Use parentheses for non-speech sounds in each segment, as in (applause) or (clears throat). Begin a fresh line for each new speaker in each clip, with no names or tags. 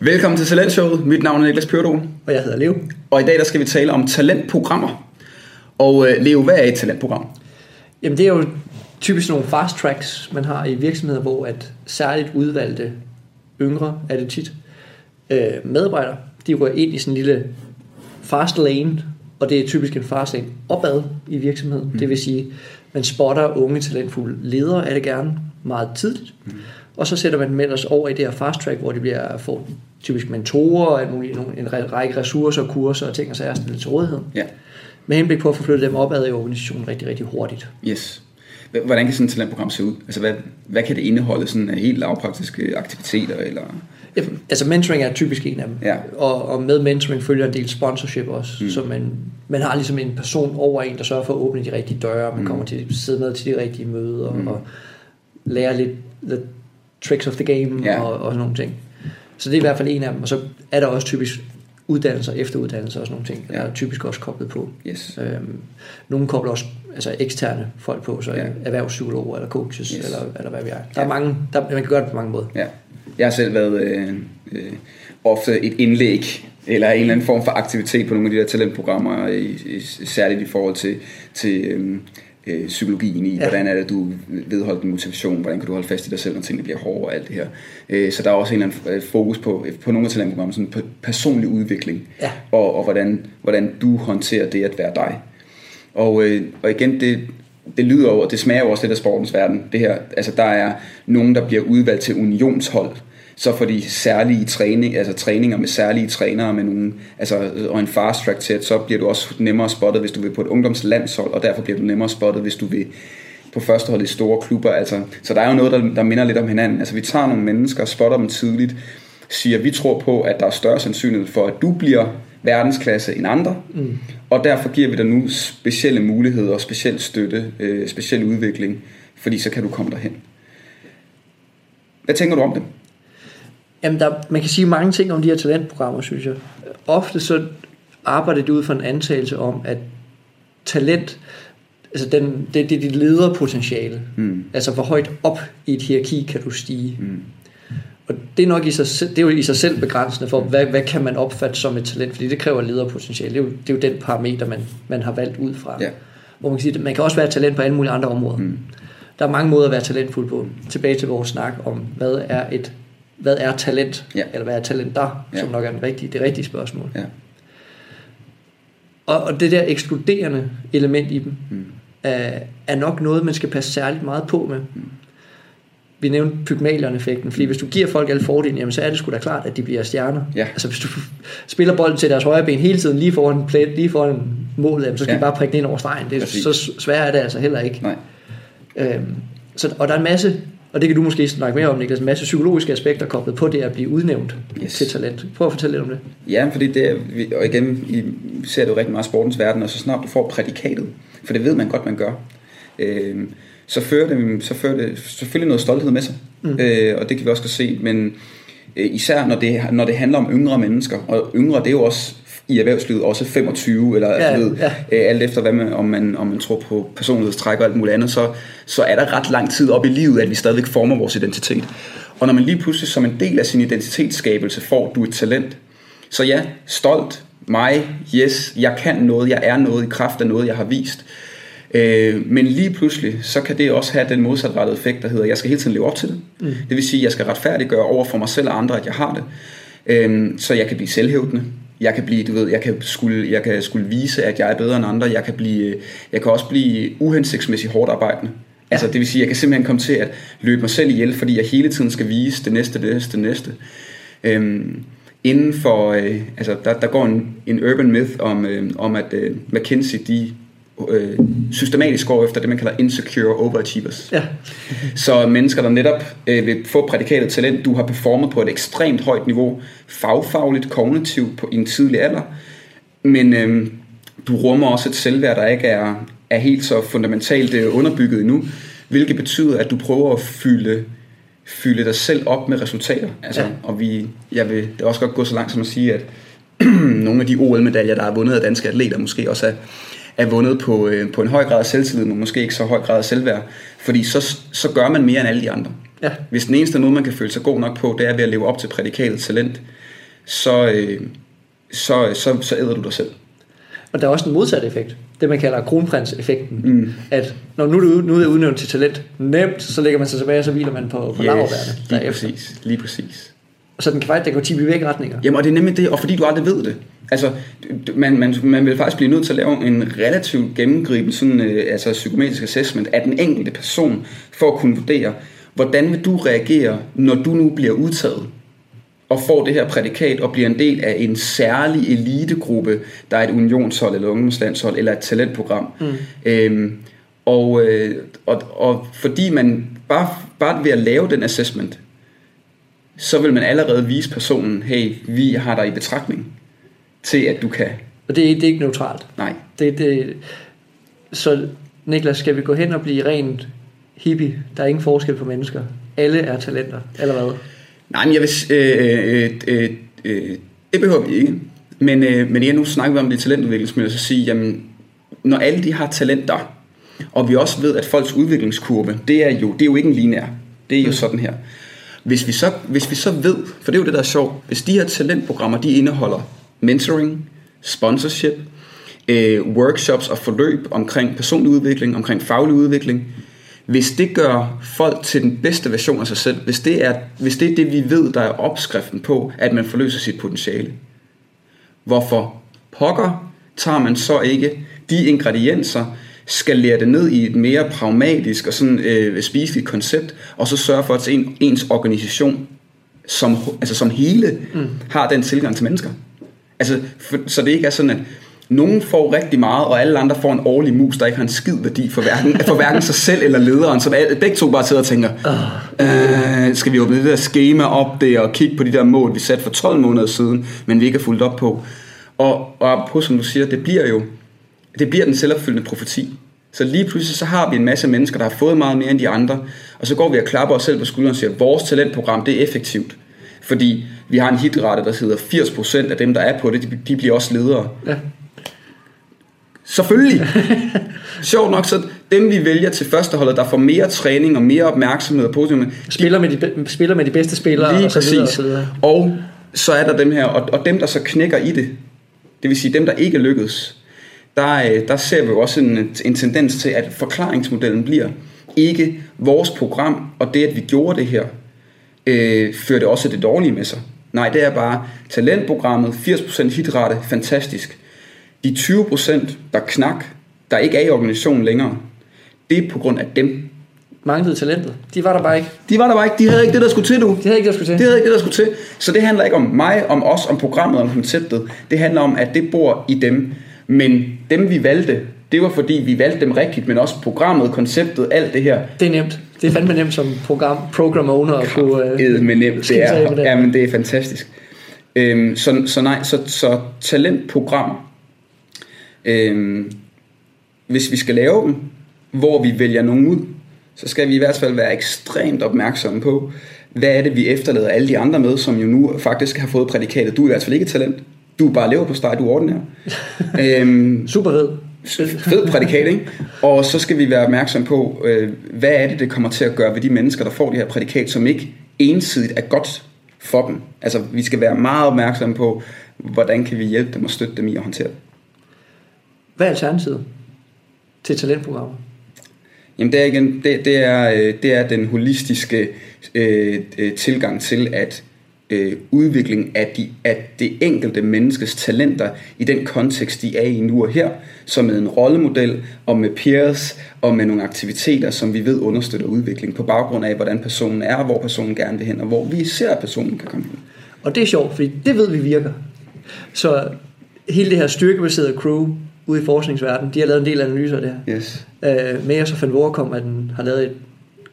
Velkommen til Talentshowet. Mit navn er Niklas Pørdol.
Og jeg hedder Leo.
Og i dag der skal vi tale om talentprogrammer. Og øh, Leo, hvad er et talentprogram?
Jamen det er jo typisk nogle fast tracks, man har i virksomheder, hvor at særligt udvalgte yngre, er det tit, øh, medarbejdere, de rører ind i sådan en lille fast lane, og det er typisk en fast lane opad i virksomheden. Mm. Det vil sige, man spotter unge talentfulde ledere, er det gerne, meget tidligt. Mm. Og så sætter man dem ellers over i det her fast track, hvor de bliver får typisk mentorer og en række ressourcer, kurser og ting og sager stillet til rådighed. Ja. Med henblik på at få flyttet dem opad i organisationen rigtig, rigtig hurtigt.
Yes. Hvordan kan sådan et talentprogram se ud? Altså, hvad, hvad kan det indeholde sådan af helt lavpraktiske aktiviteter? Eller?
Ja, altså mentoring er typisk en af dem. Ja. Og, og med mentoring følger en del sponsorship også. Mm. Så man, man har ligesom en person over en, der sørger for at åbne de rigtige døre. Man mm. kommer til at sidde med til de rigtige møder mm. og lære lidt the tricks of the game ja. og, og sådan nogle ting. Så det er i hvert fald en af dem. Og så er der også typisk uddannelser, efteruddannelser og sådan nogle ting. Ja. Der er typisk også koblet på. Yes. Øhm, nogle kobler også altså eksterne folk på, så ja. erhvervspsykologer eller coaches, yes. eller, eller hvad vi er. Der ja. er mange, der, man kan gøre det på mange måder.
Ja. Jeg har selv været øh, øh, ofte et indlæg eller en eller anden form for aktivitet på nogle af de der talentprogrammer, i, i, særligt i forhold til, til øh, øh, psykologien i, ja. hvordan er det, du vedholder din motivation, hvordan kan du holde fast i dig selv, når tingene bliver hårde og alt det her. Øh, så der er også en eller anden øh, fokus på, på nogle af talentprogrammerne, sådan på personlig udvikling, ja. og, og hvordan, hvordan du håndterer det at være dig. Og, øh, og igen, det, det lyder over, det smager jo også lidt af sportens verden, det her. Altså, der er nogen, der bliver udvalgt til unionshold, så får de særlige træning, altså træninger med særlige trænere med nogle, altså, og en fast track til, så bliver du også nemmere spottet, hvis du vil på et ungdomslandshold, og derfor bliver du nemmere spottet, hvis du vil på første hold i store klubber. Altså, så der er jo noget, der, der minder lidt om hinanden. Altså vi tager nogle mennesker, spotter dem tidligt, siger, vi tror på, at der er større sandsynlighed for, at du bliver verdensklasse end andre, mm. og derfor giver vi dig nu specielle muligheder, speciel støtte, øh, speciel udvikling, fordi så kan du komme derhen. Hvad tænker du om det?
Jamen, der, man kan sige mange ting om de her talentprogrammer, synes jeg. Ofte så arbejder det ud fra en antagelse om, at talent, altså den, det, det er dit lederpotentiale. Mm. Altså, hvor højt op i et hierarki kan du stige. Mm. Og det er nok i sig selv, det er jo i sig selv begrænsende for, hvad, hvad kan man opfatte som et talent, fordi det kræver lederpotentiale. Det er jo, det er jo den parameter, man, man har valgt ud fra. Ja. Hvor man kan sige, at man kan også være talent på alle mulige andre områder. Mm. Der er mange måder at være talentfuld på. Tilbage til vores snak om, hvad er et hvad er talent? Ja. Eller hvad er talent der? Ja. Som nok er den rigtige, det rigtige spørgsmål. Ja. Og, og det der ekskluderende element i dem, mm. er, er nok noget, man skal passe særligt meget på med. Mm. Vi nævnte Pygmalion-effekten, fordi mm. hvis du giver folk alle fordele, jamen så er det sgu da klart, at de bliver stjerner. Ja. Altså hvis du (laughs) spiller bolden til deres højre ben hele tiden, lige foran, plet, lige foran målet, jamen, så skal ja. de bare prikke den ind over stregen. Det er, så svært er det altså heller ikke. Nej. Øhm, så, og der er en masse og det kan du måske snakke mere om, Niklas, en masse psykologiske aspekter koblet på det at blive udnævnt yes. til talent. Prøv at fortælle lidt om det.
Ja, fordi det er, og igen, I ser det jo rigtig meget i sportens verden, og så snart du får prædikatet, for det ved man godt, man gør, øh, så, fører det, så fører det selvfølgelig noget stolthed med sig, mm. øh, og det kan vi også se, men øh, især når det, når det handler om yngre mennesker, og yngre det er jo også i erhvervslivet også 25, eller ja, ved, ja. Øh, alt efter hvad man, om, man, om man tror på personlighedstræk og alt muligt andet, så, så er der ret lang tid op i livet, at vi stadigvæk former vores identitet. Og når man lige pludselig som en del af sin identitetsskabelse får du et talent, så ja, stolt, mig, yes, jeg kan noget, jeg er noget i kraft af noget, jeg har vist. Øh, men lige pludselig, så kan det også have den modsatrettede effekt, der hedder, jeg skal hele tiden leve op til det. Mm. Det vil sige, jeg skal retfærdiggøre over for mig selv og andre, at jeg har det. Øh, så jeg kan blive selvhævdende jeg kan blive, du ved, jeg kan skulle, jeg kan skulle vise, at jeg er bedre end andre. Jeg kan, blive, jeg kan også blive uhensigtsmæssigt hårdt arbejdende. Altså det vil sige, jeg kan simpelthen komme til at løbe mig selv ihjel, fordi jeg hele tiden skal vise det næste, det næste, det næste. Øhm, inden for, øh, altså der, der går en, en urban myth om, øh, om at øh, McKinsey, de øh, systematisk går efter det, man kalder insecure overachievers. Ja. så mennesker, der netop øh, vil få prædikatet talent, du har performet på et ekstremt højt niveau, fagfagligt, kognitivt på, i en tidlig alder, men øh, du rummer også et selvværd, der ikke er, er helt så fundamentalt øh, underbygget endnu, hvilket betyder, at du prøver at fylde fylde dig selv op med resultater. Altså, ja. Og vi, jeg vil det også godt gå så langt som at sige, at (clears throat) nogle af de OL-medaljer, der er vundet af danske atleter, måske også er, er vundet på, øh, på en høj grad af selvtillid, men måske ikke så høj grad af selvværd. Fordi så, så gør man mere end alle de andre. Ja. Hvis den eneste måde, man kan føle sig god nok på, det er ved at leve op til prædikatet talent, så, øh, så, så, så æder du dig selv.
Og der er også en modsatte effekt. Det man kalder kronprins-effekten. Mm. At når nu du nu er udnævnt til talent nemt, så lægger man sig tilbage, og så hviler man på, på yes,
lige præcis, lige præcis.
Så den kan faktisk, den kan tippe i begge retninger.
Jamen, og det er nemlig det, og fordi du aldrig ved det. Altså, man, man, man vil faktisk blive nødt til at lave en relativt gennemgribende sådan, øh, altså psykometrisk assessment af den enkelte person, for at kunne vurdere, hvordan vil du reagere, når du nu bliver udtaget og får det her prædikat og bliver en del af en særlig elitegruppe, der er et unionshold eller ungdomslandshold eller et talentprogram. Mm. Øhm, og, øh, og, og fordi man bare, bare ved at lave den assessment, så vil man allerede vise personen, hey, vi har dig i betragtning til, at du kan.
Og det er, det er ikke neutralt.
Nej.
Det, det, så Niklas, skal vi gå hen og blive rent hippie? Der er ingen forskel på mennesker. Alle er talenter, eller hvad?
Nej, men jeg vil, øh, øh, øh, øh, det behøver vi ikke. Men, øh, men igen, nu snakker vi om det talentudviklingsmiljø, så sige, jamen, når alle de har talenter, og vi også ved, at folks udviklingskurve, det er jo, det er jo ikke en lineær. Det er jo mm. sådan her. Hvis vi, så, hvis vi så ved, for det er jo det, der er sjovt, hvis de her talentprogrammer, de indeholder mentoring, sponsorship, øh, workshops og forløb omkring personlig udvikling, omkring faglig udvikling, hvis det gør folk til den bedste version af sig selv, hvis det er, hvis det, er det, vi ved, der er opskriften på, at man forløser sit potentiale, hvorfor pokker tager man så ikke de ingredienser, skal lære det ned i et mere pragmatisk og sådan øh, spiseligt koncept, og så sørge for, at en, ens organisation som, altså som hele mm. har den tilgang til mennesker. Altså, for, så det ikke er sådan, at nogen får rigtig meget, og alle andre får en årlig mus, der ikke har en skid værdi for hverken, for hverken sig selv eller lederen, som begge to bare sidder og tænker, øh, skal vi åbne det der schema op der, og kigge på de der mål, vi satte for 12 måneder siden, men vi ikke har fulgt op på. Og, og på, som du siger, det bliver jo, det bliver den selvopfyldende profeti. Så lige pludselig så har vi en masse mennesker, der har fået meget mere end de andre, og så går vi og klapper os selv på skulderen og siger, at vores talentprogram det er effektivt. Fordi vi har en hitrate, der hedder 80% af dem, der er på det, de, de bliver også ledere. Ja. Selvfølgelig. (laughs) Sjovt nok, så dem vi vælger til førsteholdet, der får mere træning og mere opmærksomhed og positivt.
Spiller med de, spiller med de bedste spillere.
Lige og så præcis. Og, så videre. og så er der dem her, og, og dem der så knækker i det, det vil sige dem der ikke lykkes, der, øh, der ser vi jo også en, en tendens til, at forklaringsmodellen bliver ikke vores program, og det at vi gjorde det her, øh, fører det også det dårlige med sig. Nej, det er bare talentprogrammet, 80% hitrate, fantastisk. De 20%, der knak, der ikke er i organisationen længere, det er på grund af dem.
Manglede talentet. De var der bare ikke.
De var der bare ikke. De havde ikke det, der skulle til, du.
De havde ikke det, der skulle til.
De havde ikke det, der skulle til. Så det handler ikke om mig, om os, om programmet, om konceptet. Det handler om, at det bor i dem. Men dem, vi valgte, det var fordi, vi valgte dem rigtigt, men også programmet, konceptet, alt det her.
Det er nemt. Det er fandme nemt som program, program owner at kunne...
Uh, med nemt, det er. Det. Ja, men det er fantastisk. Øhm, så, så nej, så, så talentprogram Øhm, hvis vi skal lave dem, hvor vi vælger nogen ud, så skal vi i hvert fald være ekstremt opmærksomme på, hvad er det, vi efterlader alle de andre med, som jo nu faktisk har fået prædikatet, du er i hvert fald ikke talent, du er bare lever på steg, du er ordinær. (laughs)
øhm, Super fed.
Fed prædikat, ikke? Og så skal vi være opmærksom på, øh, hvad er det, det kommer til at gøre ved de mennesker, der får det her prædikat, som ikke ensidigt er godt for dem. Altså, vi skal være meget opmærksomme på, hvordan kan vi hjælpe dem og støtte dem i at håndtere det.
Hvad er alternativet til talentprogrammer?
Jamen det er, igen, det, det er, øh, det er den holistiske øh, øh, tilgang til, at øh, udvikling af, de, af det enkelte menneskes talenter i den kontekst, de er i nu og her, som med en rollemodel og med peers og med nogle aktiviteter, som vi ved understøtter udvikling på baggrund af, hvordan personen er, hvor personen gerne vil hen, og hvor vi ser, at personen kan komme hen.
Og det er sjovt, fordi det ved vi virker. Så hele det her styrkebaserede crew, ude i forskningsverdenen, de har lavet en del analyser af det her.
Yes.
Uh, Mayers og Van Voorkom at den har lavet et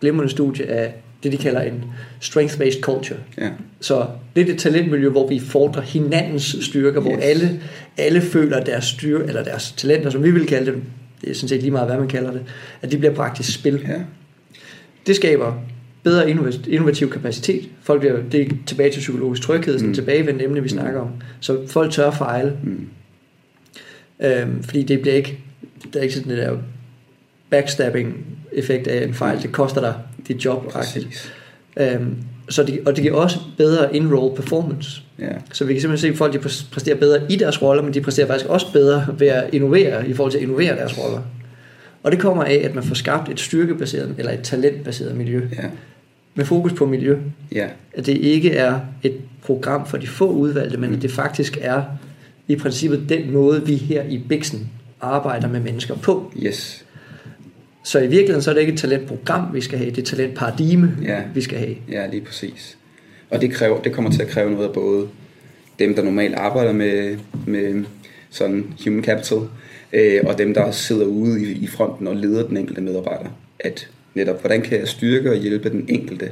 glimrende studie af det, de kalder en strength-based culture.
Ja.
Så det er det talentmiljø, hvor vi fordrer hinandens styrker, yes. hvor alle, alle føler deres styrke, eller deres talenter, som vi vil kalde dem, det er sådan set lige meget, hvad man kalder det, at de bliver praktisk spil.
Ja.
Det skaber bedre innovativ kapacitet. Folk bliver, det er tilbage til psykologisk tryghed, sådan mm. tilbagevendende emne, vi snakker om. Så folk tør fejle. Mm. Øhm, fordi det bliver ikke, der er ikke sådan det der backstabbing effekt af en fejl. Det koster dig dit job. Øhm, Så det, og det giver også bedre in-role performance.
Ja.
Så vi kan simpelthen se, at folk de præsterer bedre i deres roller, men de præsterer faktisk også bedre ved at innovere i forhold til at innovere deres roller. Og det kommer af, at man får skabt et styrkebaseret eller et talentbaseret miljø.
Ja.
Med fokus på miljø.
Ja.
At det ikke er et program for de få udvalgte, men at det faktisk er i princippet den måde, vi her i Bixen arbejder med mennesker på.
Yes.
Så i virkeligheden så er det ikke et talentprogram, vi skal have, det er et talentparadigme,
Ja.
vi skal have.
Ja, lige præcis. Og det, kræver, det kommer til at kræve noget af både dem, der normalt arbejder med, med sådan human capital, øh, og dem, der sidder ude i, i fronten og leder den enkelte medarbejder. At netop, hvordan kan jeg styrke og hjælpe den enkelte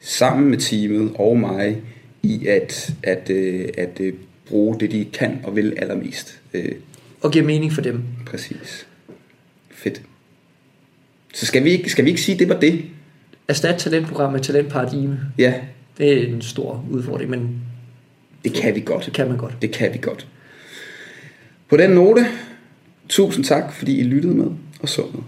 sammen med teamet og mig i at, at, øh, at øh, bruge det, de kan og vil allermest. Øh,
Og giver mening for dem.
præcis. Fedt. Så skal vi ikke, skal vi ikke sige, at det var det?
Erstat talentprogram med talentparadigme.
Ja,
Det er en stor udfordring, men
det kan vi godt.
det kan man godt.
Det kan vi godt. På den note, tusind tak, fordi I lyttede med og så med.